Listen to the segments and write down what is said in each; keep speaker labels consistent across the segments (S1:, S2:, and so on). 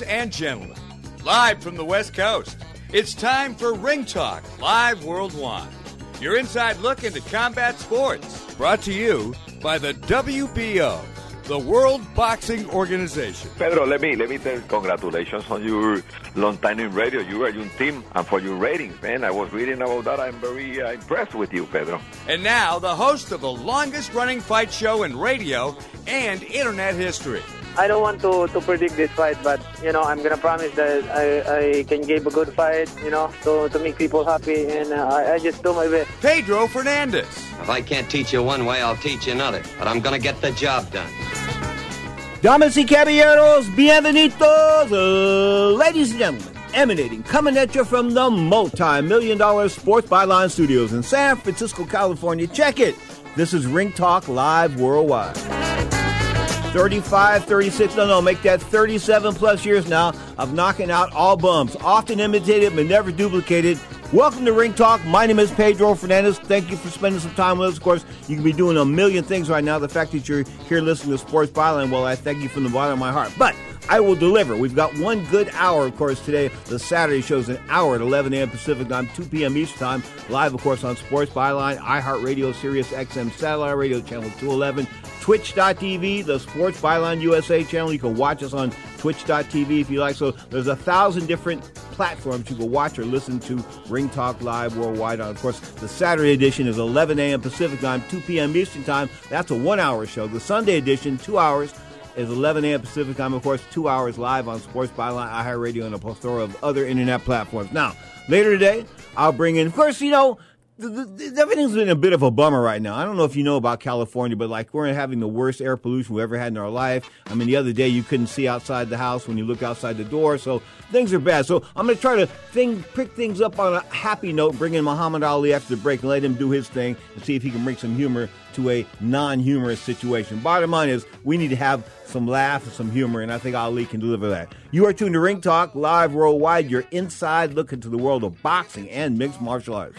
S1: Ladies and gentlemen, live from the West Coast, it's time for Ring Talk Live Worldwide. Your inside look into combat sports, brought to you by the WBO, the World Boxing Organization.
S2: Pedro, let me let me tell you, congratulations on your long time in radio. You are your team and for your ratings, man. I was reading about that. I'm very uh, impressed with you, Pedro.
S1: And now, the host of the longest running fight show in radio and internet history.
S3: I don't want to, to predict this fight, but you know I'm gonna promise that I, I can give a good fight, you know, to, to make people happy, and uh, I, I just do my best.
S1: Pedro Fernandez.
S4: If I can't teach you one way, I'll teach you another. But I'm gonna get the job done.
S5: Damas y caballeros, bienvenidos, uh, ladies and gentlemen, emanating, coming at you from the multi-million dollar Sports Byline Studios in San Francisco, California. Check it. This is Ring Talk Live Worldwide. 35, 36, no, no, make that 37 plus years now of knocking out all bums, often imitated but never duplicated. Welcome to Ring Talk. My name is Pedro Fernandez. Thank you for spending some time with us. Of course, you can be doing a million things right now. The fact that you're here listening to Sports Byline, well, I thank you from the bottom of my heart. But I will deliver. We've got one good hour, of course, today. The Saturday show is an hour at 11 a.m. Pacific time, 2 p.m. Eastern time. Live, of course, on Sports Byline, iHeartRadio, Sirius XM Satellite Radio, Channel 211, Twitch.tv, the Sports Byline USA channel. You can watch us on Twitch.tv if you like. So there's a thousand different platforms you can watch or listen to Ring Talk Live worldwide on. Of course, the Saturday edition is 11 a.m. Pacific time, 2 p.m. Eastern time. That's a one-hour show. The Sunday edition, two hours is 11 a.m. Pacific time. Of course, two hours live on Sports Byline, iHeartRadio, and a plethora of other internet platforms. Now, later today, I'll bring in, of course, you know, everything's been a bit of a bummer right now. I don't know if you know about California, but like we're having the worst air pollution we've ever had in our life. I mean, the other day you couldn't see outside the house when you look outside the door, so things are bad. So I'm going to try to thing, pick things up on a happy note, bring in Muhammad Ali after the break and let him do his thing and see if he can bring some humor to a non-humorous situation. Bottom line is we need to have some laugh and some humor, and I think Ali can deliver that. You are tuned to Ring Talk live worldwide. Your inside look into the world of boxing and mixed martial arts.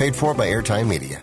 S6: Paid for by Airtime Media.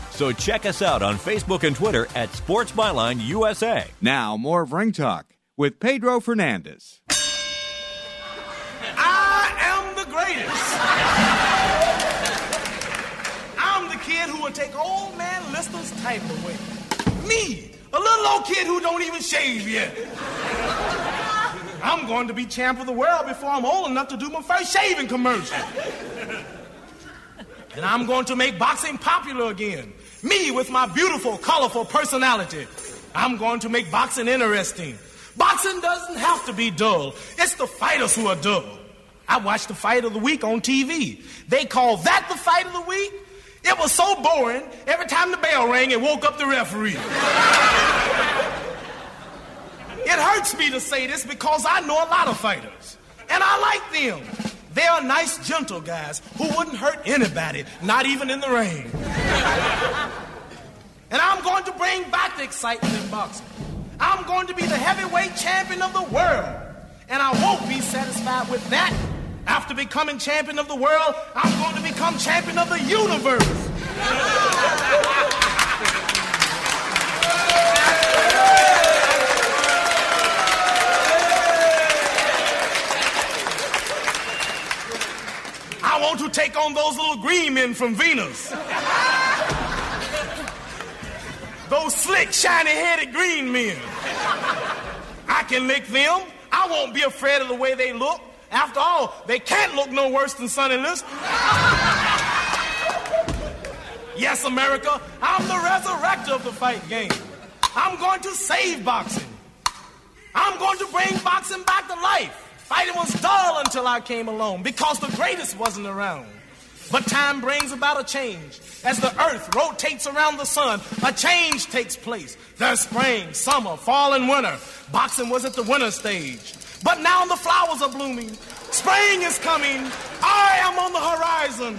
S7: So check us out on Facebook and Twitter at Sports Byline USA.
S1: Now, more of Ring Talk with Pedro Fernandez.
S8: I am the greatest. I'm the kid who will take old man Liston's title away. Me, a little old kid who don't even shave yet. I'm going to be champ of the world before I'm old enough to do my first shaving commercial. And I'm going to make boxing popular again. Me with my beautiful, colorful personality. I'm going to make boxing interesting. Boxing doesn't have to be dull. It's the fighters who are dull. I watched the fight of the week on TV. They call that the fight of the week? It was so boring, every time the bell rang, it woke up the referee. it hurts me to say this because I know a lot of fighters, and I like them. They are nice, gentle guys who wouldn't hurt anybody, not even in the rain. and I'm going to bring back the excitement in boxing. I'm going to be the heavyweight champion of the world. And I won't be satisfied with that. After becoming champion of the world, I'm going to become champion of the universe. Want to take on those little green men from Venus. those slick, shiny headed green men. I can lick them. I won't be afraid of the way they look. After all, they can't look no worse than Sonny Liston. yes, America, I'm the resurrector of the fight game. I'm going to save boxing. I'm going to bring boxing back to life. Fighting was dull until I came along because the greatest wasn't around. But time brings about a change. As the earth rotates around the sun, a change takes place. There's spring, summer, fall, and winter. Boxing was at the winter stage. But now the flowers are blooming. Spring is coming. I am on the horizon.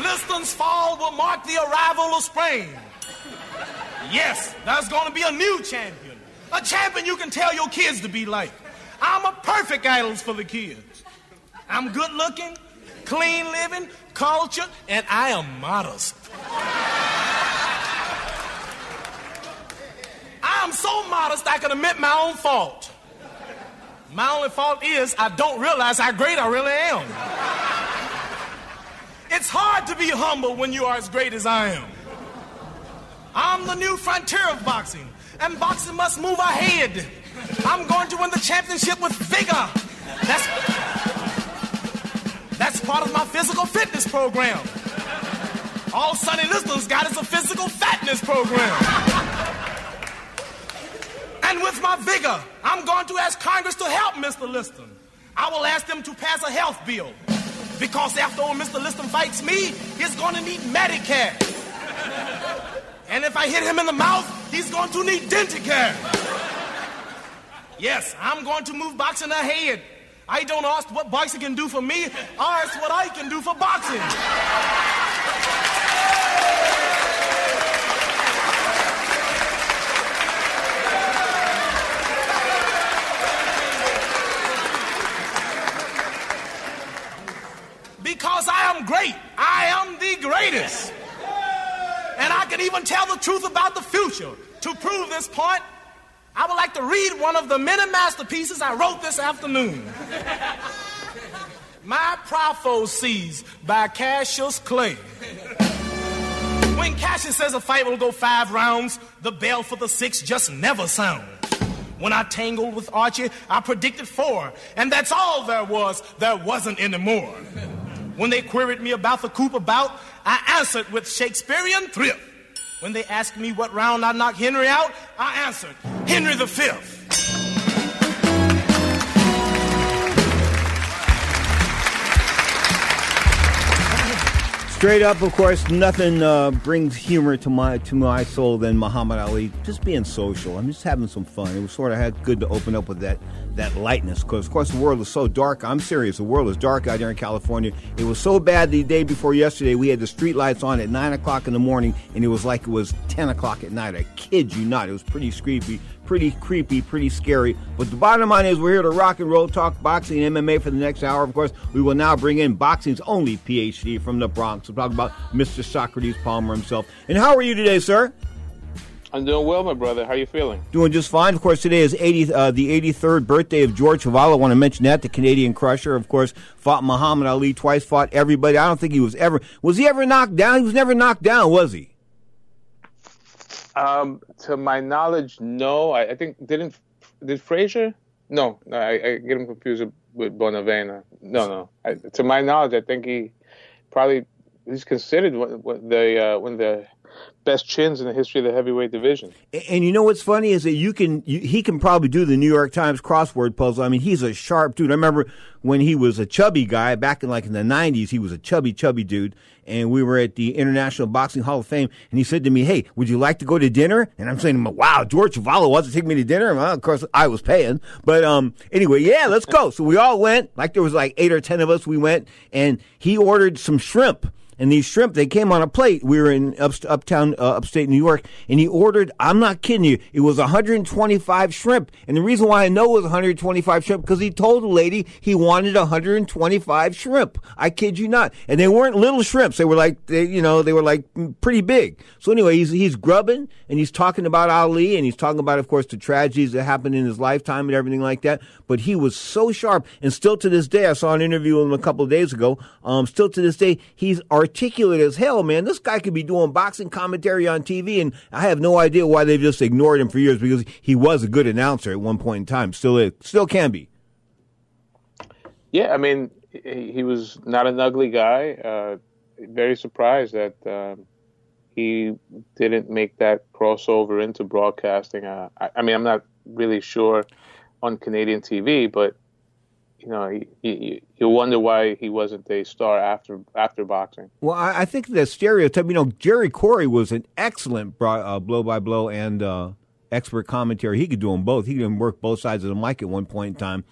S8: Liston's fall will mark the arrival of spring. Yes, there's going to be a new champion. A champion you can tell your kids to be like. I'm a perfect idol for the kids. I'm good looking, clean living, cultured, and I am modest. I'm so modest I can admit my own fault. My only fault is I don't realize how great I really am. It's hard to be humble when you are as great as I am. I'm the new frontier of boxing, and boxing must move ahead. I'm going to win the championship with vigor. That's, that's part of my physical fitness program. All Sonny Liston's got is a physical fatness program. And with my vigor, I'm going to ask Congress to help Mr. Liston. I will ask them to pass a health bill. Because after all Mr. Liston fights me, he's going to need Medicare. And if I hit him in the mouth, he's going to need Denticare. Yes, I'm going to move boxing ahead. I don't ask what boxing can do for me, I ask what I can do for boxing. Because I am great. I am the greatest. Even tell the truth about the future. To prove this point, I would like to read one of the many masterpieces I wrote this afternoon. My Prophecies by Cassius Clay. When Cassius says a fight will go five rounds, the bell for the sixth just never sounds. When I tangled with Archie, I predicted four, and that's all there was. There wasn't any more. When they queried me about the Cooper bout, I answered with Shakespearean thrift. When they asked me what round I knocked Henry out, I answered Henry the Fifth.
S5: Straight up, of course, nothing uh, brings humor to my to my soul than Muhammad Ali. Just being social. I'm just having some fun. It was sort of good to open up with that that lightness because, of course, the world is so dark. I'm serious. The world is dark out there in California. It was so bad the day before yesterday. We had the street lights on at nine o'clock in the morning, and it was like it was ten o'clock at night. I kid you not. It was pretty creepy, pretty creepy, pretty scary. But the bottom line is, we're here to rock and roll, talk boxing and MMA for the next hour. Of course, we will now bring in boxing's only PhD from the Bronx. We'll talk about Mr. Socrates Palmer himself. And how are you today, sir?
S9: I'm doing well, my brother. How are you feeling?
S5: Doing just fine. Of course, today is 80, uh, the 83rd birthday of George Chuvalo. I want to mention that. The Canadian Crusher, of course, fought Muhammad Ali twice, fought everybody. I don't think he was ever, was he ever knocked down? He was never knocked down, was he?
S9: Um, to my knowledge, no. I, I think didn't did Frazier? No, no. I, I get him confused with Bonavena. No, no. I, to my knowledge, I think he probably he's considered one, one the uh, one of the best chins in the history of the heavyweight division.
S5: And, you know what's funny is that you can you, he can probably do the New York Times crossword puzzle. I mean, he's a sharp dude. I remember when he was a chubby guy back in like in the '90s. He was a chubby, chubby dude, and we were at the International Boxing Hall of Fame, and he said to me, "Hey, would you like to go to dinner?" And I'm saying, "Wow, George Chuvalo wants to take me to dinner." Well, of course, I was paying, but um, anyway, yeah, let's go. So we all went. Like there was like eight or ten of us. We went, and he ordered some shrimp. And these shrimp, they came on a plate. We were in up, uptown, uh, upstate New York, and he ordered, I'm not kidding you, it was 125 shrimp. And the reason why I know it was 125 shrimp, because he told the lady he wanted 125 shrimp. I kid you not. And they weren't little shrimps. They were like, they, you know, they were like pretty big. So anyway, he's, he's grubbing, and he's talking about Ali, and he's talking about, of course, the tragedies that happened in his lifetime and everything like that. But he was so sharp, and still to this day, I saw an interview with him a couple of days ago, um, still to this day, he's articulate as hell, man. This guy could be doing boxing commentary on TV, and I have no idea why they've just ignored him for years because he was a good announcer at one point in time. Still is, still can be.
S9: Yeah, I mean, he, was not an ugly guy. Uh, very surprised that um, he didn't make that crossover into broadcasting. Uh, I, I mean, I'm not really sure on Canadian TV, but you know, you, you, you wonder why he wasn't a star after after boxing.
S5: Well, I, I think the stereotype, you know, Jerry Quarry was an excellent blow by blow and uh, expert commentary. He could do them both. He could work both sides of the mic at one point in time.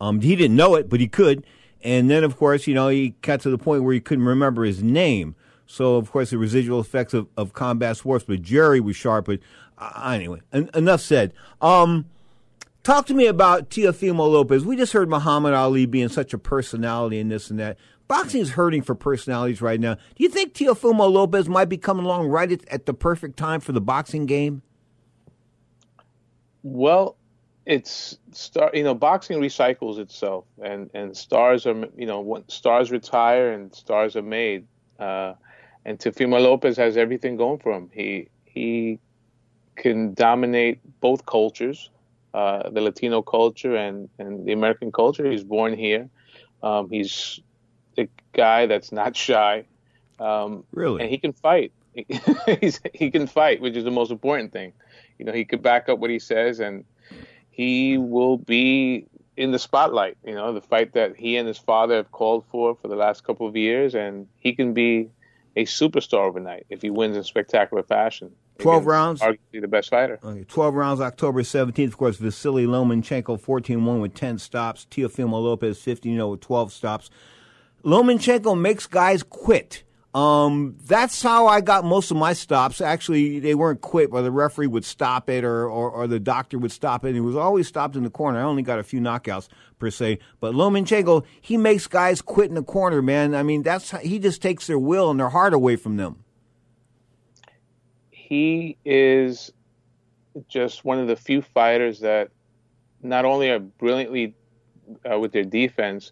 S5: Um, he didn't know it, but he could. And then, of course, you know, he got to the point where he couldn't remember his name. So, of course, the residual effects of, of combat sports. But Jerry was sharp. But uh, anyway, en- enough said. Um, Talk to me about Teofimo Lopez. We just heard Muhammad Ali being such a personality and this and that. Boxing is hurting for personalities right now. Do you think Teofimo Lopez might be coming along right at, at the perfect time for the boxing game?
S9: Well, it's star. You know, boxing recycles itself, and and stars are you know when stars retire and stars are made. Uh, and Teofimo Lopez has everything going for him. He he can dominate both cultures, uh, the Latino culture and and the American culture. He's born here. Um, he's a guy that's not shy. Um,
S5: really,
S9: and he can fight. He's, he can fight, which is the most important thing. You know, he could back up what he says, and he will be in the spotlight. You know, the fight that he and his father have called for for the last couple of years, and he can be a superstar overnight if he wins in spectacular fashion.
S5: 12 rounds.
S9: Arguably the best fighter.
S5: Okay, 12 rounds, October 17th. Of course, Vasily Lomachenko 14 1 with 10 stops. Teofimo Lopez 15 0 with 12 stops. Lomachenko makes guys quit. Um, that's how I got most of my stops. Actually, they weren't quit, but the referee would stop it or, or, or the doctor would stop it. And it was always stopped in the corner. I only got a few knockouts per se. But Lomachenko, he makes guys quit in the corner, man. I mean, that's he just takes their will and their heart away from them.
S9: He is just one of the few fighters that not only are brilliantly uh, with their defense,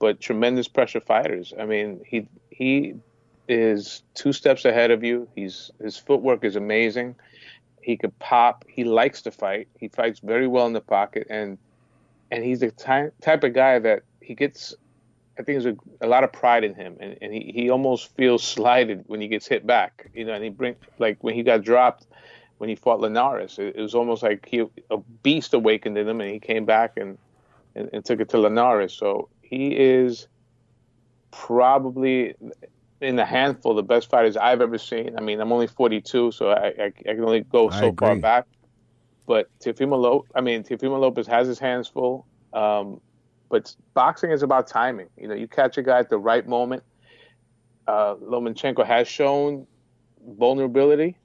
S9: but tremendous pressure fighters. I mean, he he is two steps ahead of you. He's his footwork is amazing. He could pop. He likes to fight. He fights very well in the pocket, and and he's the ty- type of guy that he gets. I think there's a, a lot of pride in him, and, and he, he almost feels slighted when he gets hit back. You know, and he bring like when he got dropped when he fought Linares, it, it was almost like he a beast awakened in him, and he came back and, and, and took it to Linares. So he is probably in the handful the best fighters I've ever seen. I mean, I'm only 42, so I, I, I can only go so far back. But Teofimo Lopez, I mean, Teofimo Lopez has his hands full. Um, but boxing is about timing. You know, you catch a guy at the right moment. Uh, Lomachenko has shown vulnerability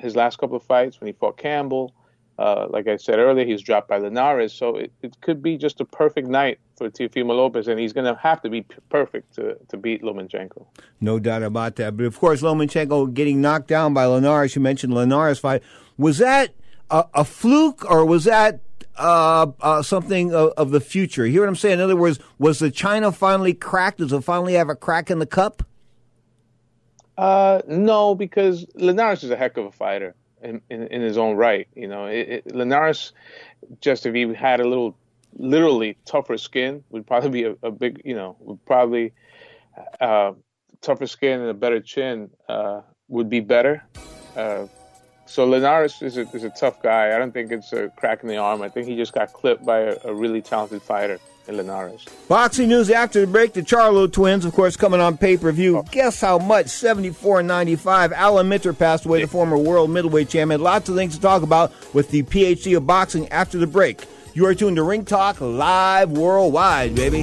S9: his last couple of fights when he fought Campbell. Uh, like I said earlier, he's dropped by Linares, so it, it could be just a perfect night for Teofimo Lopez, and he's going to have to be p- perfect to, to beat Lomachenko.
S5: No doubt about that. But of course, Lomachenko getting knocked down by Linares. You mentioned Linares fight. Was that a, a fluke or was that uh, uh, something of, of the future? You hear what I'm saying? In other words, was the China finally cracked? Does it finally have a crack in the cup?
S9: Uh, no, because Linares is a heck of a fighter in, in, in his own right. You know, it, it, Linares, just if he had a little, literally tougher skin, would probably be a, a big, you know, would probably uh, tougher skin and a better chin uh, would be better. So Linares is a, is a tough guy. I don't think it's a crack in the arm. I think he just got clipped by a, a really talented fighter in Linares.
S5: Boxing news after the break. The Charlo twins, of course, coming on pay per view. Oh. Guess how much? Seventy four ninety five. Alan Minter passed away, the former world middleweight champion. Lots of things to talk about with the PhD of boxing after the break. You are tuned to Ring Talk live worldwide, baby.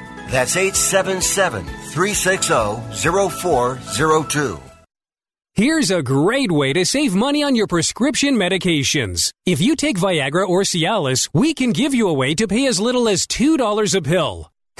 S6: That's 877 360 0402.
S10: Here's a great way to save money on your prescription medications. If you take Viagra or Cialis, we can give you a way to pay as little as $2 a pill.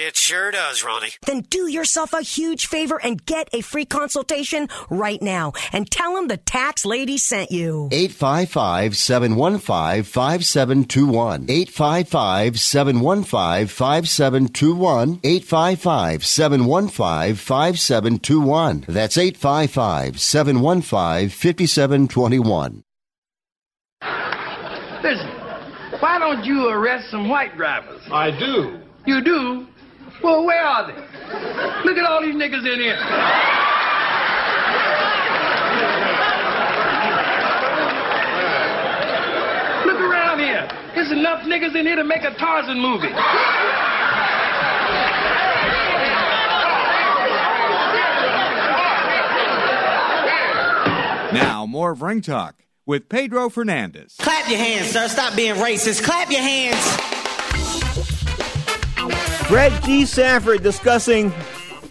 S11: It sure does, Ronnie.
S12: Then do yourself a huge favor and get a free consultation right now and tell them the tax lady sent you.
S6: 855 715 5721. 855 715 5721. 855 715 5721. That's 855 715 5721.
S13: Listen, why don't you arrest some white drivers?
S14: I do.
S13: You do? Well, where are they? Look at all these niggas in here. Look around here. There's enough niggas in here to make a Tarzan movie.
S1: Now, more of Ring Talk with Pedro Fernandez.
S15: Clap your hands, sir. Stop being racist. Clap your hands.
S5: Fred G. Sanford discussing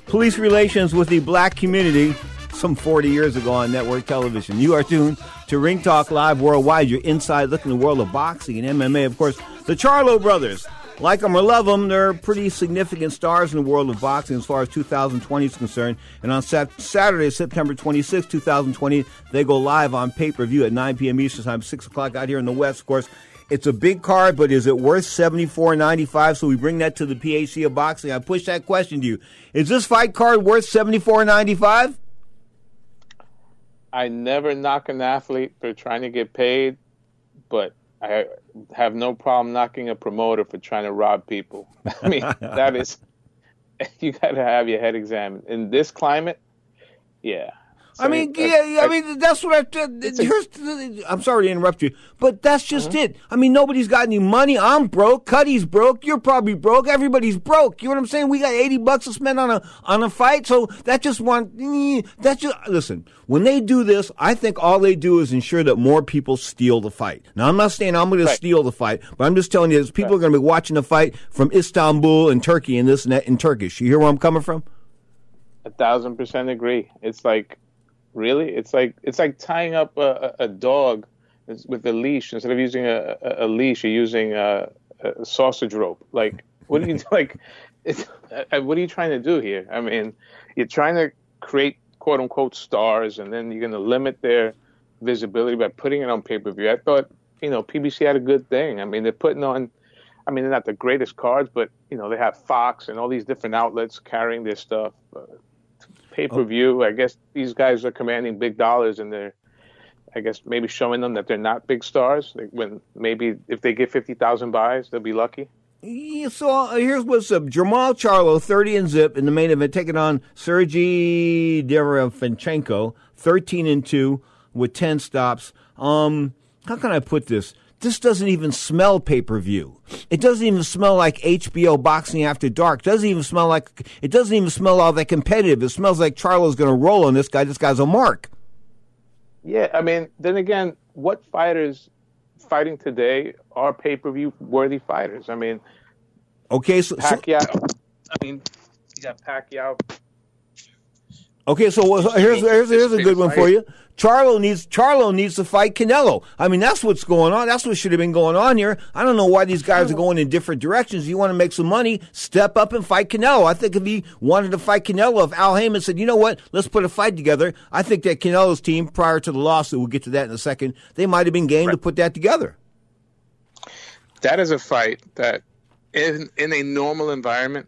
S5: police relations with the black community some 40 years ago on network television. You are tuned to Ring Talk Live Worldwide, your inside look in the world of boxing and MMA. Of course, the Charlo brothers. Like them or love them, they're pretty significant stars in the world of boxing as far as 2020 is concerned. And on sat- Saturday, September 26, 2020, they go live on pay per view at 9 p.m. Eastern Time, 6 o'clock out here in the West. Of course, it's a big card, but is it worth seventy four ninety five? So we bring that to the PAC of boxing. I push that question to you: Is this fight card worth seventy four ninety five?
S9: I never knock an athlete for trying to get paid, but I have no problem knocking a promoter for trying to rob people. I mean, that is, you got to have your head examined. In this climate, yeah.
S5: I mean, yeah, yeah, I mean, that's what I. Here's, I'm sorry to interrupt you, but that's just
S9: Uh-huh.
S5: it. I mean, nobody's got any money. I'm broke. Cuddy's broke. You're probably broke. Everybody's broke. You know what I'm saying? We got 80 bucks to spend on a on a fight, so that just one. eh, That just listen. When they do this, I think all they do is ensure that more people steal the fight. Now, I'm not saying I'm going to steal the fight, but I'm just telling you, people are going to be watching the fight from Istanbul and Turkey and this and that in Turkish. You hear where I'm coming from?
S9: A thousand percent agree. It's like, really, it's like it's like tying up a, a dog with a leash instead of using a, a, leash. You're using a, a sausage rope. Like, what are you like? It's, uh, what are you trying to do here? I mean, you're trying to create quote unquote stars, and then you're going to limit their visibility by putting it on pay per view. I thought, you know, PBC had a good thing. I mean, they're putting on. I mean, they're not the greatest cards, but you know, they have Fox and all these different outlets carrying their stuff. Pay per view. I guess these guys are commanding big dollars, and they're, I guess, maybe showing them that they're not big stars. Like when maybe if they get fifty thousand buys, they'll be lucky.
S5: Yeah, so uh, here's what's up. Jermall Charlo, 30 and zip in the main event, taking on Sergey Derevyanchenko, 13 and 2 with 10 stops. Um, how can I put this? This doesn't even smell pay per view. It doesn't even smell like HBO boxing after dark. It doesn't even smell like it doesn't even smell all that competitive. It smells like Charlo's going to roll on this guy. This guy's a mark.
S9: Yeah, I mean, then again, what fighters fighting today are pay per view worthy fighters? I mean,
S5: Okay, so, so
S9: Pacquiao. I mean, you got Pacquiao.
S5: Okay, so here's here's here's a good one for you. Charlo needs Charlo needs to fight Canelo. I mean, that's what's going on. That's what should have been going on here. I don't know why these guys are going in different directions. You want to make some money, step up and fight Canelo. I think if he wanted to fight Canelo, if Al Haymon said, you know what, let's put a fight together, I think that Canelo's team, prior to the lawsuit, we'll get to that in a second, they might have been game to put that together.
S9: That is a fight that, in in a normal environment,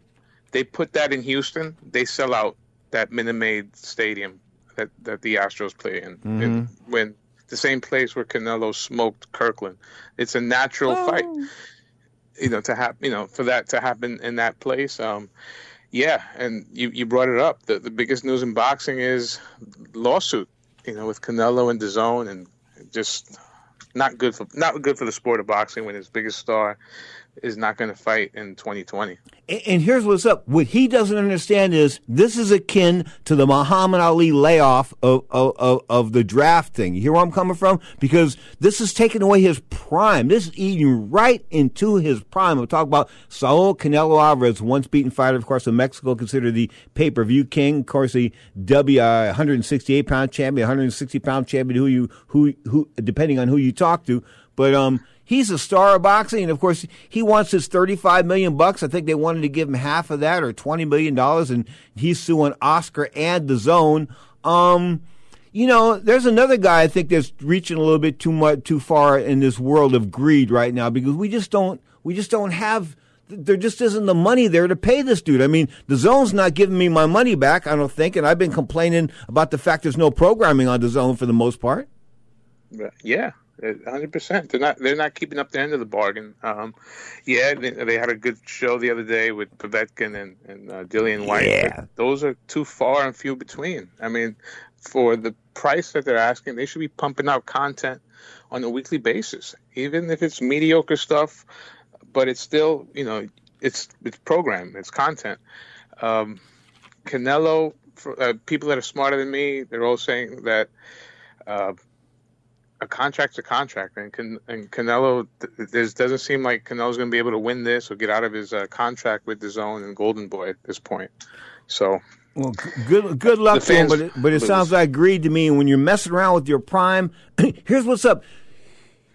S9: they put that in Houston, they sell out that Minute Maid Stadium that that the Astros play in.
S5: Mm-hmm.
S9: And when the same place where Canelo smoked Kirkland, it's a natural fight. You know, to happen. You know, for that to happen in that place. Um, yeah, and you, you brought it up. The the biggest news in boxing is lawsuit. You know, with Canelo and DAZN, and just not good for not good for the sport of boxing when his biggest star is not going to fight in 2020.
S5: And, and here's what's up. What he doesn't understand is this is akin to the Muhammad Ali layoff of, of, of, the draft thing. You hear where I'm coming from? Because this is taking away his prime. This is eating right into his prime. I'm talking about Saul Canelo Alvarez, once beaten fighter, of course, in Mexico, considered the pay-per-view king. Of course, the W uh, 168 pound champion, 160 pound champion, who you, who, who, depending on who you talk to. But, um, He's a star of boxing, and of course, he wants his thirty-five million bucks. I think they wanted to give him half of that, or twenty million dollars, and he's suing Oscar and the Zone. Um, you know, there's another guy I think that's reaching a little bit too much, too far in this world of greed right now because we just don't, we just don't have. There just isn't the money there to pay this dude. I mean, the zone's not giving me my money back. I don't think, and I've been complaining about the fact there's no programming on the zone for the most part.
S9: Yeah, hundred percent. They're not. They're not keeping up the end of the bargain. Um, yeah, they, they had a good show the other day with Povetkin and, and uh, Dillian Whyte.
S5: Yeah.
S9: those are too far and few between. I mean, for the price that they're asking, they should be pumping out content on a weekly basis, even if it's mediocre stuff. But it's still, you know, it's it's program, it's content. Um, Canelo, for, uh, people that are smarter than me, they're all saying that. Uh, a contract's a contract, and Can, and Canelo, th- there doesn't seem like Canelo's going to be able to win this or get out of his uh, contract with the Zone and Golden Boy at this point. So,
S5: Well, good good luck to him, but it, but it
S9: lose.
S5: sounds like greed to me. When you're messing around with your prime, here's what's up.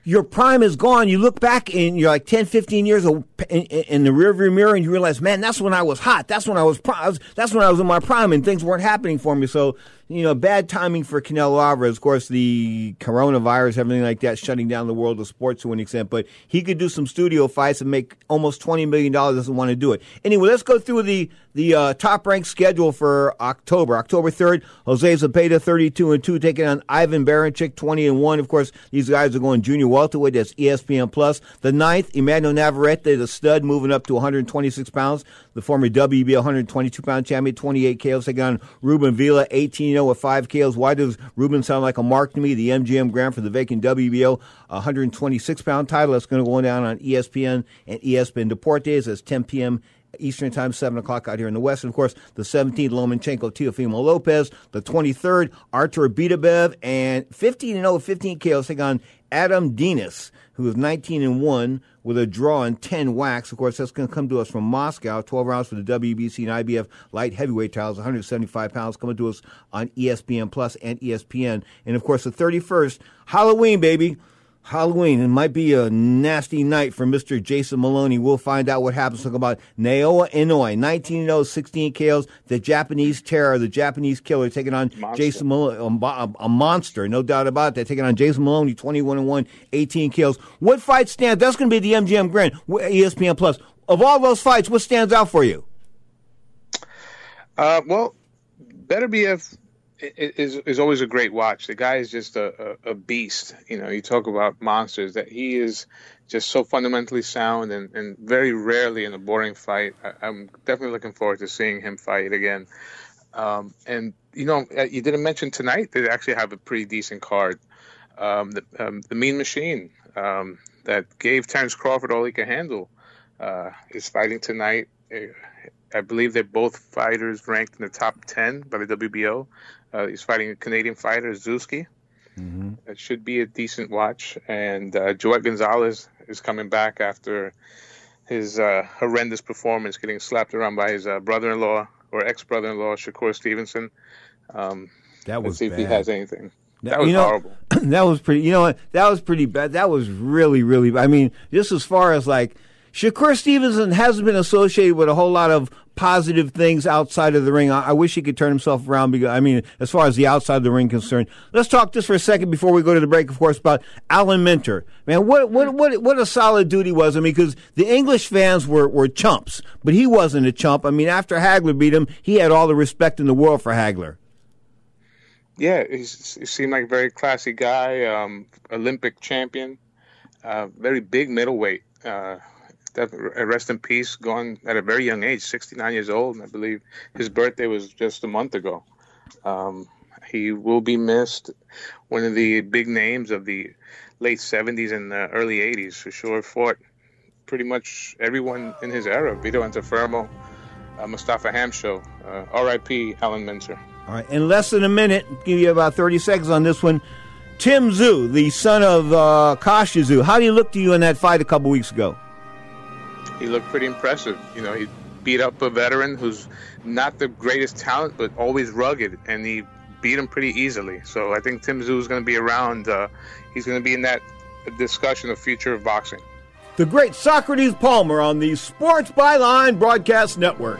S5: Your prime is gone. You look back and you're like 10, 15 years in, in the rearview mirror, and you realize, man, that's when I was hot. That's when I was, pri- I was. That's when I was in my prime, and things weren't happening for me. So, you know, bad timing for Canelo Alvarez. Of course, the coronavirus, everything like that, shutting down the world of sports to an extent. But he could do some studio fights and make almost twenty million dollars. Doesn't want to do it anyway. Let's go through the the uh, top ranked schedule for October. October third, Jose Zepeda thirty two and two taking on Ivan Baranchyk twenty and one. Of course, these guys are going junior welterweight. That's ESPN plus. The ninth, Emmanuel Navarrete, the stud, moving up to one hundred twenty six pounds. The former WBO one hundred twenty two pound champion, twenty eight KOs taking on Ruben Villa, eighteen 0 with five KOs. Why does Ruben sound like a mark to me? The MGM Grand for the vacant WBO 126 pound title. That's going to go down on ESPN and ESPN Deportes. That's 10 p.m. Eastern Time, 7 o'clock out here in the West. And of course, the 17th, Lomachenko Teofimo Lopez. The 23rd, Artur Beterbiev. And 15 0 15 KOs take on Adam Deines, who is 19 and 1 with a draw and 10 whacks. Of course, that's going to come to us from Moscow. 12 rounds for the WBC and IBF light heavyweight titles, 175 pounds, coming to us on ESPN Plus and ESPN. And of course, the 31st, Halloween, baby. Halloween. It might be a nasty night for Mr. Jason Moloney. We'll find out what happens. Talk about Naoya Inoue, 19 0, 16 KOs. The Japanese terror, the Japanese killer, taking on Jason Moloney, a, a monster, no doubt about that. Taking on Jason Moloney, 21 1, 18 KOs. What fight stands? That's going to be the MGM Grand, ESPN Plus. Of all those fights, what stands out for you?
S9: uh, well, Beterbiev i- i- is is always a great watch. The guy is just a, a, a beast. You know, you talk about monsters. That he is just so fundamentally sound and, and very rarely in a boring fight. I, I'm definitely looking forward to seeing him fight again. Um, and you know, uh, you didn't mention tonight they actually have a pretty decent card. Um, the, um, the Mean Machine um, that gave Terrence Crawford all he could handle uh, is fighting tonight. Uh, I believe they're both fighters ranked in the top 10 by the WBO. Uh, he's fighting a Canadian fighter, Zewski. It should be a decent watch. And uh, Joet Gonzalez is coming back after his uh, horrendous performance, getting slapped around by his uh, brother-in-law or ex-brother-in-law, Shakur Stevenson. Um,
S5: That
S9: let's
S5: was
S9: see if he has anything. That was
S5: you know,
S9: horrible.
S5: that was pretty. You know what? That was pretty bad. That was really, really. I mean, just as far as like Shakur Stevenson hasn't been associated with a whole lot of positive things outside of the ring. I, I wish he could turn himself around. Because I mean, as far as the outside of the ring concerned, let's talk just for a second before we go to the break. Of course, about Alan Minter. Man, what what what what a solid dude he was. I mean, because the English fans were were chumps, but he wasn't a chump. I mean, after Hagler beat him, he had all the respect in the world for Hagler.
S9: Yeah, he seemed like a very classy guy, um, Olympic champion, uh, very big middleweight. Uh, def- rest in peace, gone at a very young age, 69 years old. I believe his birthday was just a month ago. Um, he will be missed. One of the big names of the late 70s and the early 80s, for sure. Fought pretty much everyone in his era Vito Antuofermo, uh, Mustafa Hamsho, uh, RIP Alan Minter.
S5: All right, in less than a minute, give you about 30 seconds on this one. Tim Tszyu, the son of uh, Kostya Tszyu, how do you look to you in that fight a couple weeks ago?
S9: He looked pretty impressive. You know, he beat up a veteran who's not the greatest talent, but always rugged, and he beat him pretty easily. So I think Tim Tszyu is going to be around. Uh, he's going to be in that discussion of future of boxing.
S5: The great Socrates Palmer on the Sports Byline Broadcast Network.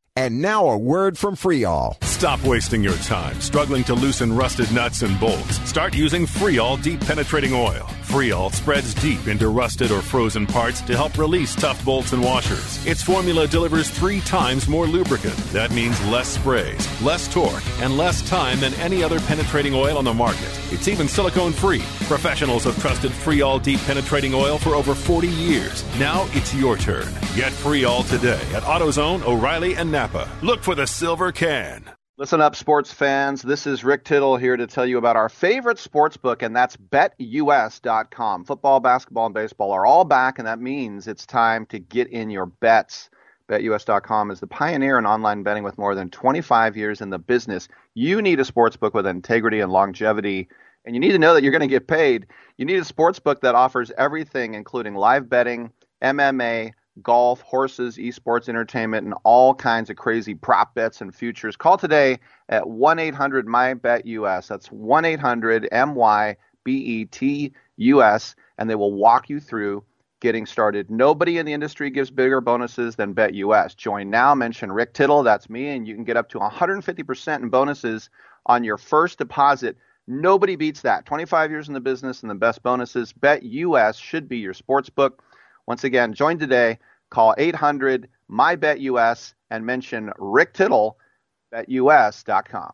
S14: And now a word from Freeall.
S16: Stop wasting your time struggling to loosen rusted nuts and bolts. Start using Freeall Deep Penetrating Oil. Freeall spreads deep into rusted or frozen parts to help release tough bolts and washers. Its formula delivers three times more lubricant. That means less sprays, less torque, and less time than any other penetrating oil on the market. It's even silicone free. Professionals have trusted Freeall Deep Penetrating Oil for over 40 years. Now it's your turn. Get Freeall today at AutoZone, O'Reilly, and Napa. Look for the silver can.
S17: Listen up, sports fans. This is Rick Tittle here to tell you about our favorite sports book, and that's betus.com. Football, basketball, and baseball are all back, and that means it's time to get in your bets. BetUS.com is the pioneer in online betting with more than 25 years in the business. You need a sports book with integrity and longevity, and you need to know that you're going to get paid. You need a sports book that offers everything, including live betting, MMA, golf, horses, esports, entertainment, and all kinds of crazy prop bets and futures. Call today at 1 800 MyBetUS. That's 1 800 M Y B E T U S, and they will walk you through getting started. Nobody in the industry gives bigger bonuses than BetUS. Join now, mention Rick Tittle, that's me, and you can get up to 150% in bonuses on your first deposit. Nobody beats that. 25 years in the business and the best bonuses. BetUS should be your sports book. Once again, join today. Call 800 MyBetUS and mention Rick Tittle, betus.com.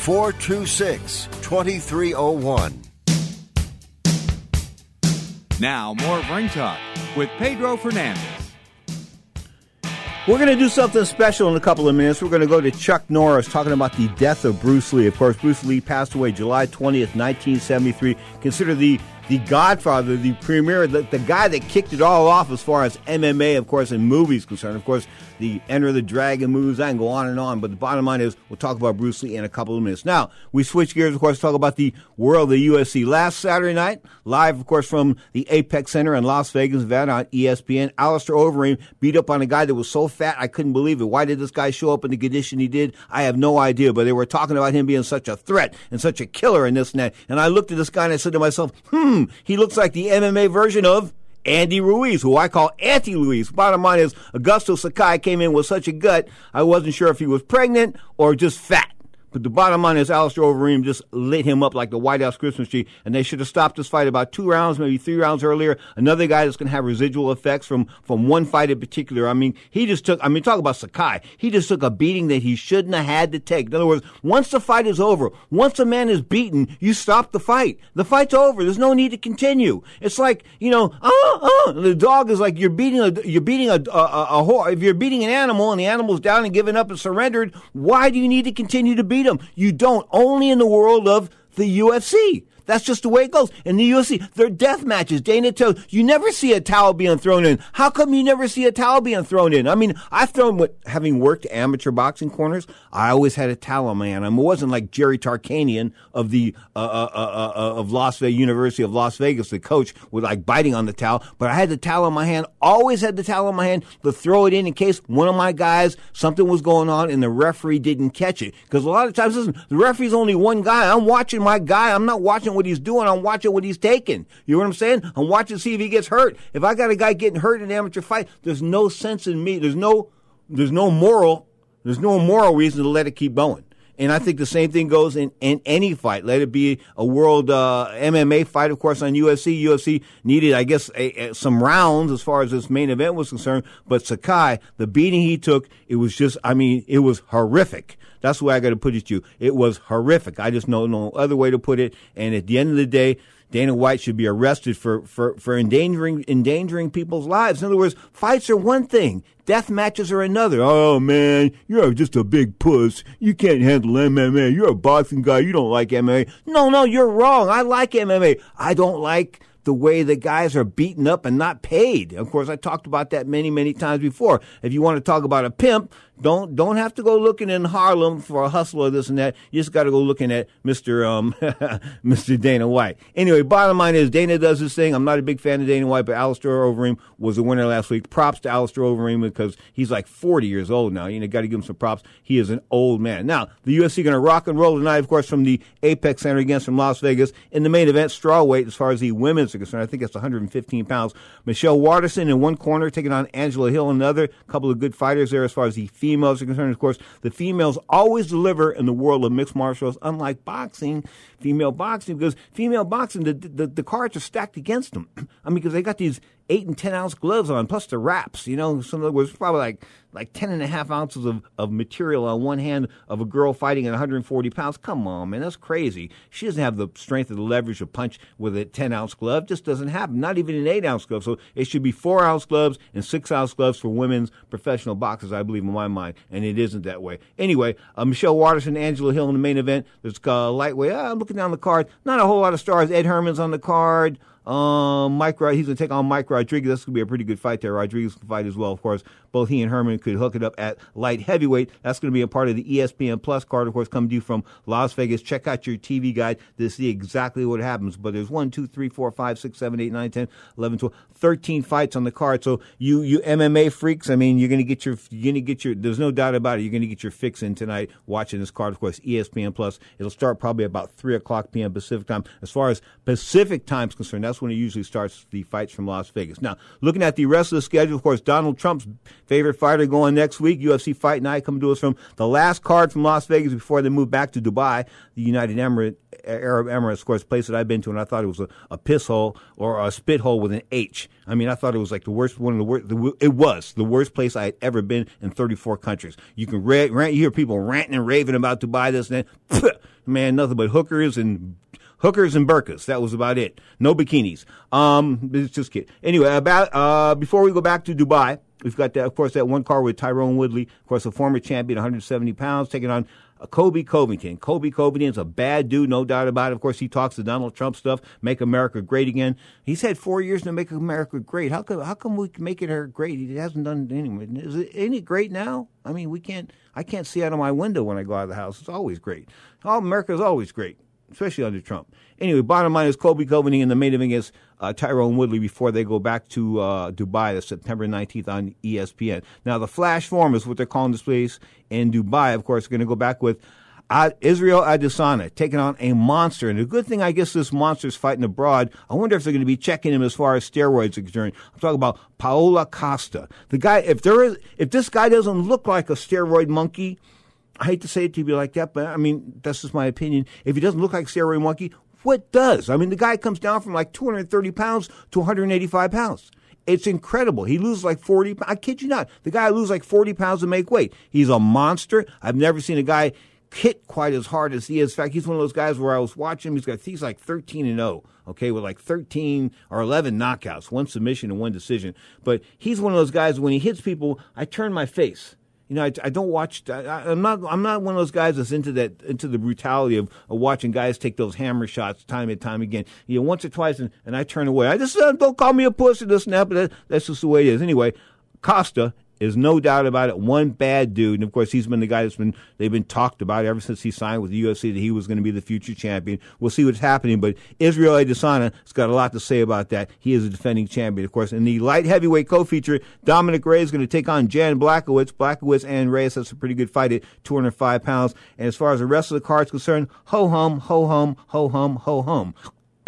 S6: 426 2301.
S1: Now, more of Ring Talk with Pedro Fernandez.
S5: We're going to do something special in a couple of minutes. We're going to go to Chuck Norris talking about the death of Bruce Lee. Of course, Bruce Lee passed away July 20th, 1973. Considered the the Godfather, the premier, the, the guy that kicked it all off as far as MMA, of course, and movies concerned. Of course, the Enter the Dragon movies, I can go on and on, but the bottom line is we'll talk about Bruce Lee in a couple of minutes. Now, we switch gears, of course, to talk about the world of the UFC. Last Saturday night, live, of course, from the Apex Center in Las Vegas, Nevada on ESPN, Alistair Overeem beat up on a guy that was so fat I couldn't believe it. Why did this guy show up in the condition he did? I have no idea, but they were talking about him being such a threat and such a killer and this and that. And I looked at this guy and I said to myself, hmm, he looks like the MMA version of Andy Ruiz, who I call Auntie Ruiz. Bottom line is, Augusto Sakai came in with such a gut, I wasn't sure if he was pregnant or just fat. But the bottom line is, Alistair Overeem just lit him up like the White House Christmas tree, and they should have stopped this fight about two rounds, maybe three rounds earlier. Another guy that's going to have residual effects from from one fight in particular. I mean, he just took. I mean, talk about Sakai. He just took a beating that he shouldn't have had to take. In other words, once the fight is over, once a man is beaten, you stop the fight. The fight's over. There's no need to continue. It's like you know, oh, oh. The dog is like you're beating a you're beating a a, a, a horse. If you're beating an animal and the animal's down and given up and surrendered, why do you need to continue to beat him? You don't. Only in the world of the UFC. That's just the way it goes. In the UFC, they're death matches. Dana tells you never see a towel being thrown in. How come you never see a towel being thrown in? I mean, I've thrown with having worked amateur boxing corners. I always had a towel hand. I wasn't like Jerry Tarkanian of the uh, uh, uh, uh, of Las Vegas University of Las Vegas, the coach, with like biting on the towel. But I had the towel on my hand. Always had the towel on my hand to throw it in in case one of my guys something was going on and the referee didn't catch it. Because a lot of times, listen, the referee's only one guy. I'm watching my guy. I'm not watching what he's doing. I'm watching what he's taking. You know what I'm saying? I'm watching to see if he gets hurt. If I got a guy getting hurt in an amateur fight, there's no sense in me. There's no, there's no moral, there's no moral reason to let it keep going. And I think the same thing goes in, in any fight. Let it be a world uh, MMA fight, of course, on UFC. UFC needed, I guess, a, a, some rounds as far as this main event was concerned. But Sakai, the beating he took, it was just, I mean, it was horrific. That's the way I got to put it to you. It was horrific. I just know no other way to put it. And at the end of the day, Dana White should be arrested for, for, for endangering endangering people's lives. In other words, fights are one thing, death matches are another. Oh man, you're just a big puss. You can't handle MMA. You're a boxing guy. You don't like MMA. No, no, you're wrong. I like MMA. I don't like the way the guys are beaten up and not paid. Of course, I talked about that many, many times before. If you want to talk about a pimp, don't don't have to go looking in Harlem for a hustler, this and that. You just got to go looking at Mister um, Mister Dana White. Anyway, bottom line is Dana does his thing. I'm not a big fan of Dana White, but Alistair Overeem was the winner last week. Props to Alistair Overeem because he's like 40 years old now. You know, got to give him some props. He is an old man. Now the UFC going to rock and roll tonight, of course, from the Apex Center against from Las Vegas in the main event, strawweight as far as the women's are concerned. I think it's 115 pounds. Michelle Waterson in one corner taking on Angela Hill another. Couple of good fighters there as far as the females are concerned. Of course, the females always deliver in the world of mixed martial arts, unlike boxing, female boxing, because female boxing, the, the, the cards are stacked against them. I mean, because they got these eight and ten ounce gloves on, plus the wraps. You know, so in other words, probably like like ten and a half ounces of, of material on one hand of a girl fighting at 140 pounds. Come on, man, that's crazy. She doesn't have the strength of the leverage to punch with a 10 ounce glove. Just doesn't happen. Not even an eight ounce glove. So it should be four ounce gloves and six ounce gloves for women's professional boxers. I believe in my mind, and it isn't that way. Anyway, uh, Michelle Waterson, Angela Hill in the main event. There's uh, lightweight. Uh, down the card. Not a whole lot of stars. Ed Herman's on the card. Um, Mike, he's going to take on Mike Rodriguez. That's going to be a pretty good fight there. Rodriguez can fight as well, of course. Both he and Herman could hook it up at light heavyweight. That's going to be a part of the ESPN Plus card, of course, coming to you from Las Vegas. Check out your TV guide to see exactly what happens. But there's 1, 2, 3, 4, 5, 6, 7, 8, 9, 10, 11, 12, 13 fights on the card. So you, you MMA freaks, I mean, you're going to get your, you're going to get your, there's no doubt about it. You're going to get your fix in tonight watching this card, of course, ESPN Plus. It'll start probably about 3 o'clock p.m. Pacific time. As far as Pacific time's concerned, that's when he usually starts the fights from Las Vegas. Now, looking at the rest of the schedule, of course, Donald Trump's favorite fighter going next week, UFC Fight Night, coming to us from the last card from Las Vegas before they move back to Dubai, the United Arab Emirates, of course, place that I've been to, and I thought it was a, a piss hole or a spit hole with an H. I mean, I thought it was like the worst, one of the worst, it was the worst place I had ever been in 34 countries. You can rant, you hear people ranting and raving about Dubai, this and that. Man, nothing but hookers and hookers and burkas. That was about it. No bikinis. Um, just kidding. Anyway, about uh, before we go back to Dubai, we've got that, of course, that one car with Tyrone Woodley, of course, a former champion, 170 pounds, taking on. uh, Colby Covington. Colby Covington's a bad dude, no doubt about it. Of course, he talks the Donald Trump stuff, make America great again. He's had four years to make America great. How come? How come we it her great? He hasn't done anyway. Is it any great now? I mean, we can't. I can't see out of my window when I go out of the house. It's always great. All America's always great especially under Trump. Anyway, bottom line is Colby Covington in the main event against uh, Tyrone Woodley before they go back to uh, Dubai. That's September 19th on ESPN. Now, the flash form is what they're calling this place in Dubai. Of course, going to go back with uh, Israel Adesanya taking on a monster. And the good thing, I guess, this monster's fighting abroad. I wonder if they're going to be checking him as far as steroids are concerned. I'm talking about Paulo Costa. The guy, if there is, if this guy doesn't look like a steroid monkey, I hate to say it to you like that, but I mean, that's just my opinion. If he doesn't look like steroid monkey, what does? I mean, the guy comes down from like 230 pounds to 185 pounds. It's incredible. He loses like 40. I kid you not. The guy loses like 40 pounds to make weight. He's a monster. I've never seen a guy hit quite as hard as he is. In fact, he's one of those guys where I was watching him. He's got he's like 13 and 0. Okay, with like 13 or 11 knockouts, one submission and one decision. But he's one of those guys when he hits people, I turn my face. You know, I, I don't watch. I, I'm not. I'm not one of those guys that's into that into the brutality of, of watching guys take those hammer shots time and time again. You know, once or twice, and, and I turn away. I just uh, don't call me a pussy, this and. But that, that's just the way it is. Anyway, Costa is no doubt about it one bad dude, and of course he's been the guy that's been they've been talked about ever since he signed with the UFC that he was going to be the future champion. We'll see what's happening, but Israel Adesanya has got a lot to say about that. He is a defending champion, of course. In the light heavyweight co-feature, Dominic Reyes is going to take on Jan Blachowicz. Blachowicz and Reyes that's a pretty good fight at 205 pounds. And as far as the rest of the card's concerned, ho hum, ho hum, ho hum, ho hum.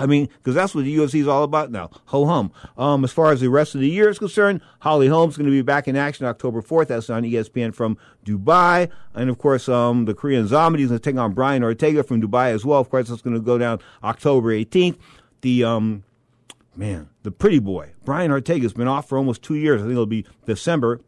S5: I mean, because that's what the UFC is all about now. Ho hum. Um, as far as the rest of the year is concerned, Holly Holmes is going to be back in action October 4th. That's on ESPN from Dubai. And of course, um, the Korean Zombie is going to take on Brian Ortega from Dubai as well. Of course, that's going to go down October 18th. The, um, man, the pretty boy, Brian Ortega has been off for almost two years. I think it'll be December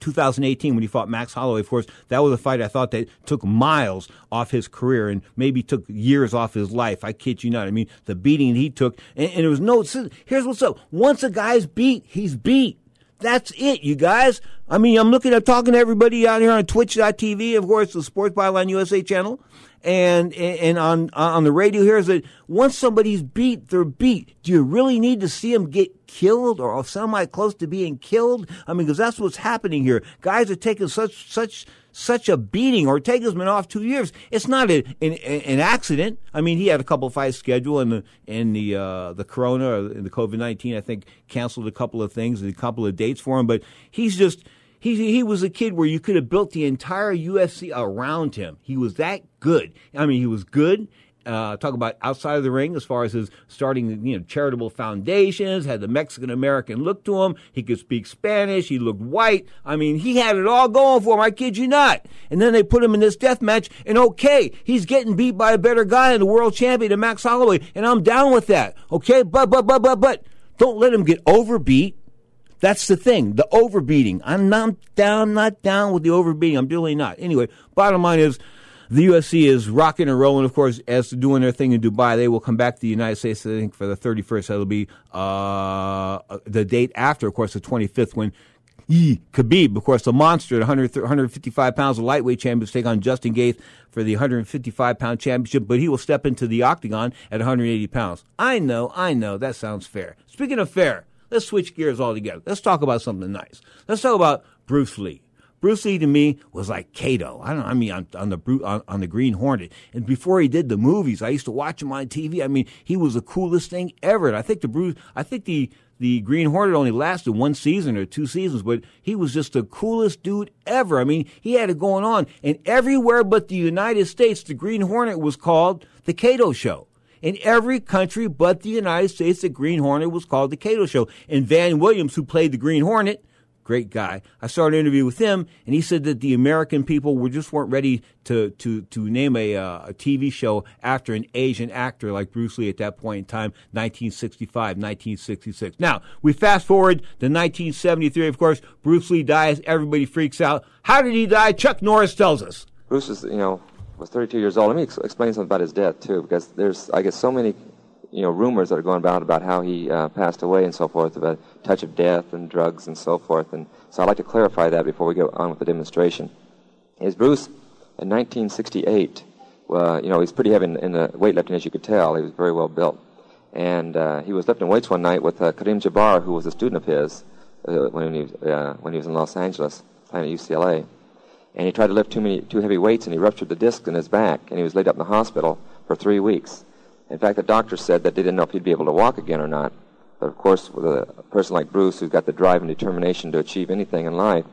S5: 2018 when he fought Max Holloway. Of course, that was a fight I thought that took miles off his career and maybe took years off his life. I kid you not. I mean, the beating he took, and, and was no. Here's what's up: once a guy's beat, he's beat. That's it, you guys. I mean, I'm looking at talking to everybody out here on Twitch.tv, of course, the Sports Byline USA channel, and and on on the radio here is that once somebody's beat, they're beat. Do you really need to see them get killed or semi close to being killed? I mean, because that's what's happening here. Guys are taking such such such a beating. Ortega's been off two years. It's not a, an, an accident. I mean, he had a couple fights scheduled, and the and the uh, the Corona or the COVID nineteen, I think, canceled a couple of things and a couple of dates for him. But he's just he he was a kid where you could have built the entire UFC around him. He was that good. I mean, he was good. Uh, talk about outside of the ring as far as his starting, you know, charitable foundations, had the Mexican American look to him. He could speak Spanish. He looked white. I mean, he had it all going for him. I kid you not. And then they put him in this death match, and okay, he's getting beat by a better guy and the world champion, and Max Holloway, and I'm down with that. Okay, but but but but but don't let him get overbeat. That's the thing, the overbeating. I'm not down, not down with the overbeating. I'm really not. Anyway, bottom line is the UFC is rocking and rolling, of course, as doing their thing in Dubai. They will come back to the United States, I think, for the 31st. That'll be uh, the date after, of course, the 25th, when Yee Khabib, of course, the monster at 100, 155 pounds, the lightweight champion, take on Justin Gaethje for the 155 pound championship, but he will step into the octagon at 180 pounds. I know, I know, that sounds fair. Speaking of fair, let's switch gears altogether. Let's talk about something nice. Let's talk about Bruce Lee. Bruce Lee to me was like Kato. I don't. I mean, on, on the on, on the Green Hornet. And before he did the movies, I used to watch him on TV. I mean, he was the coolest thing ever. And I think the Bruce, I think the the Green Hornet only lasted one season or two seasons, but he was just the coolest dude ever. I mean, he had it going on. And everywhere but the United States, the Green Hornet was called the Kato Show. In every country but the United States, the Green Hornet was called the Kato Show. And Van Williams, who played the Green Hornet, great guy. I started an interview with him, and he said that the American people were just weren't ready to to to name a uh, a TV show after an Asian actor like Bruce Lee at that point in time, 1965, 1966. Now we fast forward to 1973. Of course, Bruce Lee dies. Everybody freaks out. How did he die? Chuck Norris tells us.
S18: Bruce is, you know, was 32 years old. Let me ex- explain something about his death too, because there's, I guess, so many, you know, rumors that are going about about how he uh, passed away and so forth, about touch of death and drugs and so forth. And so I'd like to clarify that before we go on with the demonstration. Is Bruce in 1968? Well, you know, he's pretty heavy in, in the weightlifting, as you could tell. He was very well built, and uh, he was lifting weights one night with uh, Kareem Jabbar, who was a student of his uh, when he uh, when he was in Los Angeles, playing at UCLA and he tried to lift too many too heavy weights and he ruptured the disc in his back and he was laid up in the hospital for three weeks. In fact, the doctor said that they didn't know if he'd be able to walk again or not. But of course, with a person like Bruce, who's got the drive and determination to achieve anything in life,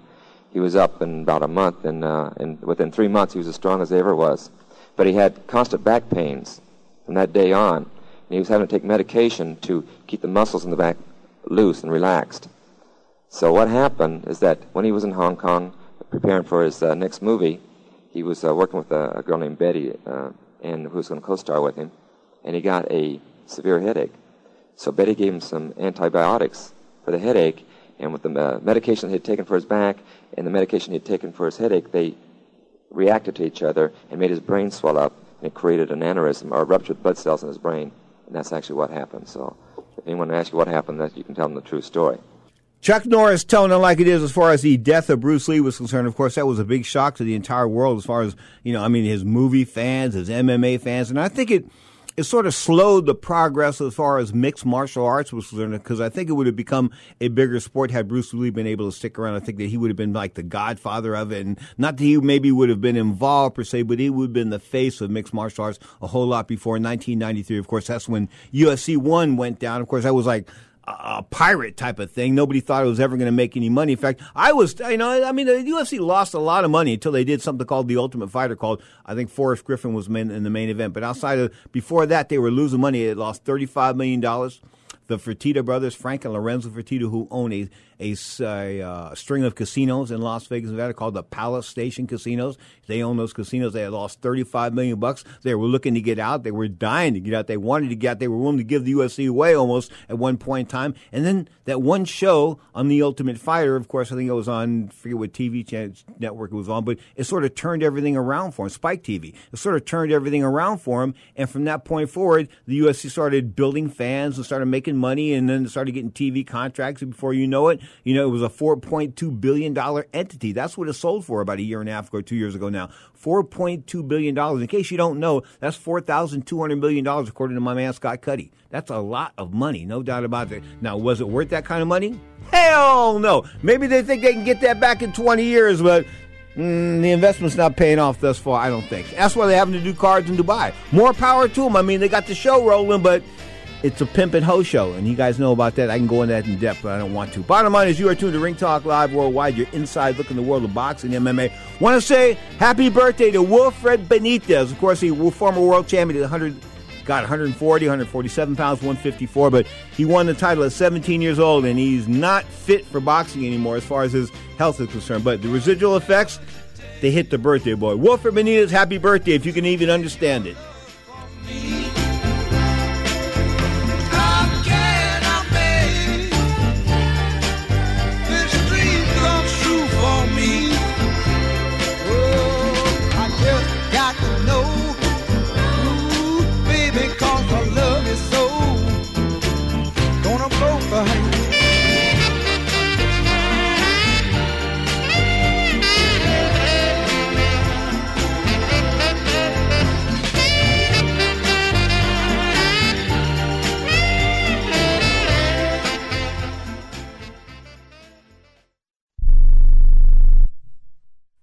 S18: he was up in about a month, and, uh, and within three months, he was as strong as he ever was. But he had constant back pains from that day on, and he was having to take medication to keep the muscles in the back loose and relaxed. So what happened is that when he was in Hong Kong, preparing for his uh, next movie, he was uh, working with a, a girl named Betty, uh, and who was going to co-star with him, and he got a severe headache. So Betty gave him some antibiotics for the headache, and with the uh, medication he had taken for his back and the medication he had taken for his headache, they reacted to each other and made his brain swell up, and it created an aneurysm or ruptured blood cells in his brain, and that's actually what happened. So if anyone asks you what happened, that you can tell them the true story.
S5: Chuck Norris telling it like it is as far as the death of Bruce Lee was concerned. Of course, that was a big shock to the entire world as far as, you know, I mean, his movie fans, his MMA fans. And I think it, it sort of slowed the progress as far as mixed martial arts was concerned because I think it would have become a bigger sport had Bruce Lee been able to stick around. I think that he would have been like the godfather of it. And not that he maybe would have been involved per se, but he would have been the face of mixed martial arts a whole lot before 1993. Of course, that's when UFC 1 went down. Of course, that was like, a pirate type of thing. Nobody thought it was ever going to make any money. In fact, I was, you know, I mean, the UFC lost a lot of money until they did something called the Ultimate Fighter called, I think Forrest Griffin was in the main event. But outside of, before that, they were losing money. They lost $35 million. The Fertitta brothers, Frank and Lorenzo Fertitta, who own a, a, a uh, string of casinos in Las Vegas, Nevada called the Palace Station Casinos. They own those casinos. They had lost 35 million bucks. They were looking to get out. They were dying to get out. They wanted to get out. They were willing to give the UFC away almost at one point in time. And then that one show on The Ultimate Fighter, of course, I think it was on, I forget what TV channel, network it was on, but it sort of turned everything around for him. Spike TV. It sort of turned everything around for him. And from that point forward, the UFC started building fans and started making money and then started getting TV contracts. And before you know it, you know, it was a $4.2 billion entity. That's what it sold for about a year and a half ago, two years ago now. $4.2 billion. In case you don't know, that's $4,200 million according to my man Scott Cuddy. That's a lot of money, no doubt about it. Now, was it worth that kind of money? Hell no. Maybe they think they can get that back in 20 years, but Mm, the investment's not paying off thus far, I don't think. That's why they're having to do cards in Dubai. More power to them. I mean, they got the show rolling, but it's a pimp and hoe show, and you guys know about that. I can go into that in depth, but I don't want to. Bottom line is, you are tuned to Ring Talk Live Worldwide. Your inside look in the world of boxing, MMA. Want to say happy birthday to Wilfred Benitez. Of course, he was former world champion at 100, got 140, 147 pounds, 154, but he won the title at 17 years old, and he's not fit for boxing anymore as far as his health is concerned. But the residual effects, they hit the birthday boy. Wilfred Benitez, happy birthday, if you can even understand it.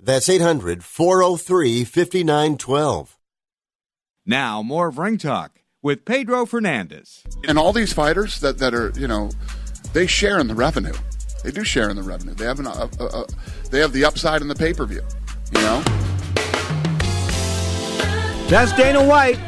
S6: That's 800 403 5912.
S1: Now, more of Ring Talk with Pedro Fernandez.
S19: And all these fighters that, that are, you know, they share in the revenue. They do share in the revenue. They have an, a, a, a, they have the upside in the pay per view. You know.
S5: That's Dana White,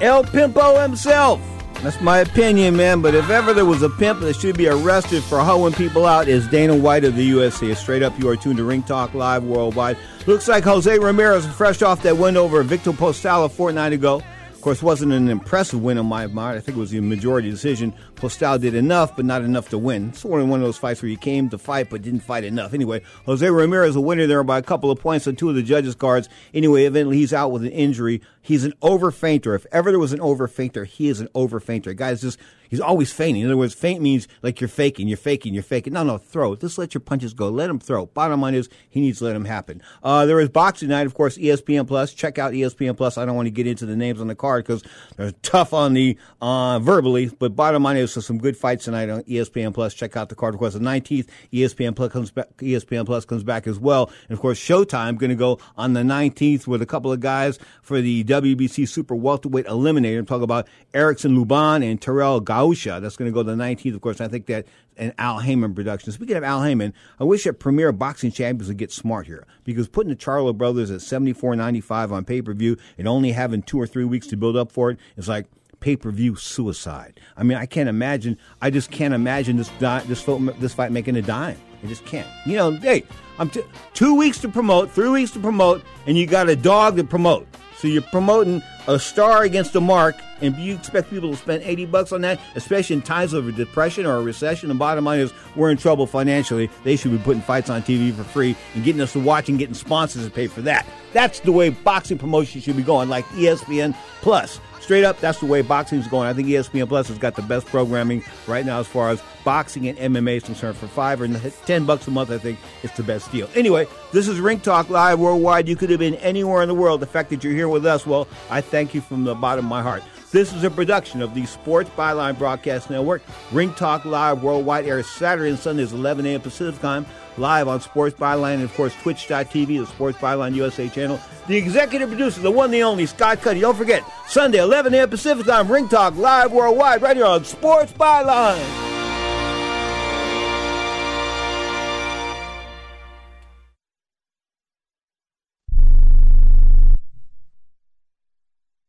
S5: El Pimpo himself. That's my opinion, man. But if ever there was a pimp that should be arrested for hoeing people out, is Dana White of the UFC. Straight up, you are tuned to Ring Talk Live worldwide. Looks like Jose Ramirez, fresh off that win over Victor Postol a fortnight ago. Of course, wasn't an impressive win in my mind. I think it was a majority decision. Postol did enough, but not enough to win. It's of one of those fights where you came to fight but didn't fight enough. Anyway, Jose Ramirez a winner there by a couple of points on two of the judges' cards. Anyway, eventually he's out with an injury. He's an over fainter. If ever there was an over fainter, he is an over fainter. Guys, just he's always fainting. In other words, faint means like you're faking, you're faking, you're faking. No, no, throw. Just let your punches go. Let him throw. Bottom line is he needs to let him happen. Uh, there is boxing night, of course, ESPN Plus. Check out ESPN Plus. I don't want to get into the names on the card because they're tough on the uh, verbally, but bottom line is there's some good fights tonight on ESPN Plus. Check out the card. Of course, the 19th, ESPN Plus comes back. ESPN Plus comes back as well, and of course, Showtime going to go on the 19th with a couple of guys for the WBC Super Welterweight Eliminator. I'm talking about Erickson Lubin and Terrell Gausha. That's going to go the 19th. Of course, I think that an Al Haymon production. Speaking of Al Haymon, I wish that Premier Boxing Champions would get smart here because putting the Charlo brothers at 74.95 on pay per view and only having two or three weeks to build up for it is like pay per view suicide. I mean, I can't imagine. I just can't imagine this di- this fight, this fight making a dime. I just can't. You know, hey, I'm t- two weeks to promote, three weeks to promote, and you got a dog to promote. So you're promoting a star against a mark And you expect people to spend 80 bucks on that, especially in times of a depression or a recession? The bottom line is we're in trouble financially. They should be putting fights on TV for free and getting us to watch and getting sponsors to pay for that. That's the way boxing promotion should be going, like ESPN Plus. Straight up, that's the way boxing is going. I think ESPN Plus has got the best programming right now as far as boxing and MMA is concerned. For five or ten bucks a month, I think it's the best deal. Anyway, this is Ring Talk Live worldwide. You could have been anywhere in the world. The fact that you're here with us, well, I thank you from the bottom of my heart. This is a production of the Sports Byline Broadcast Network. Ring Talk Live Worldwide airs Saturday and Sundays, 11 a.m. Pacific Time, live on Sports Byline and, of course, Twitch.tv, the Sports Byline USA channel. The executive producer, the one, the only, Scott Cuddy. Don't forget, Sunday, 11 a.m. Pacific Time, Ring Talk Live Worldwide, right here on Sports Byline.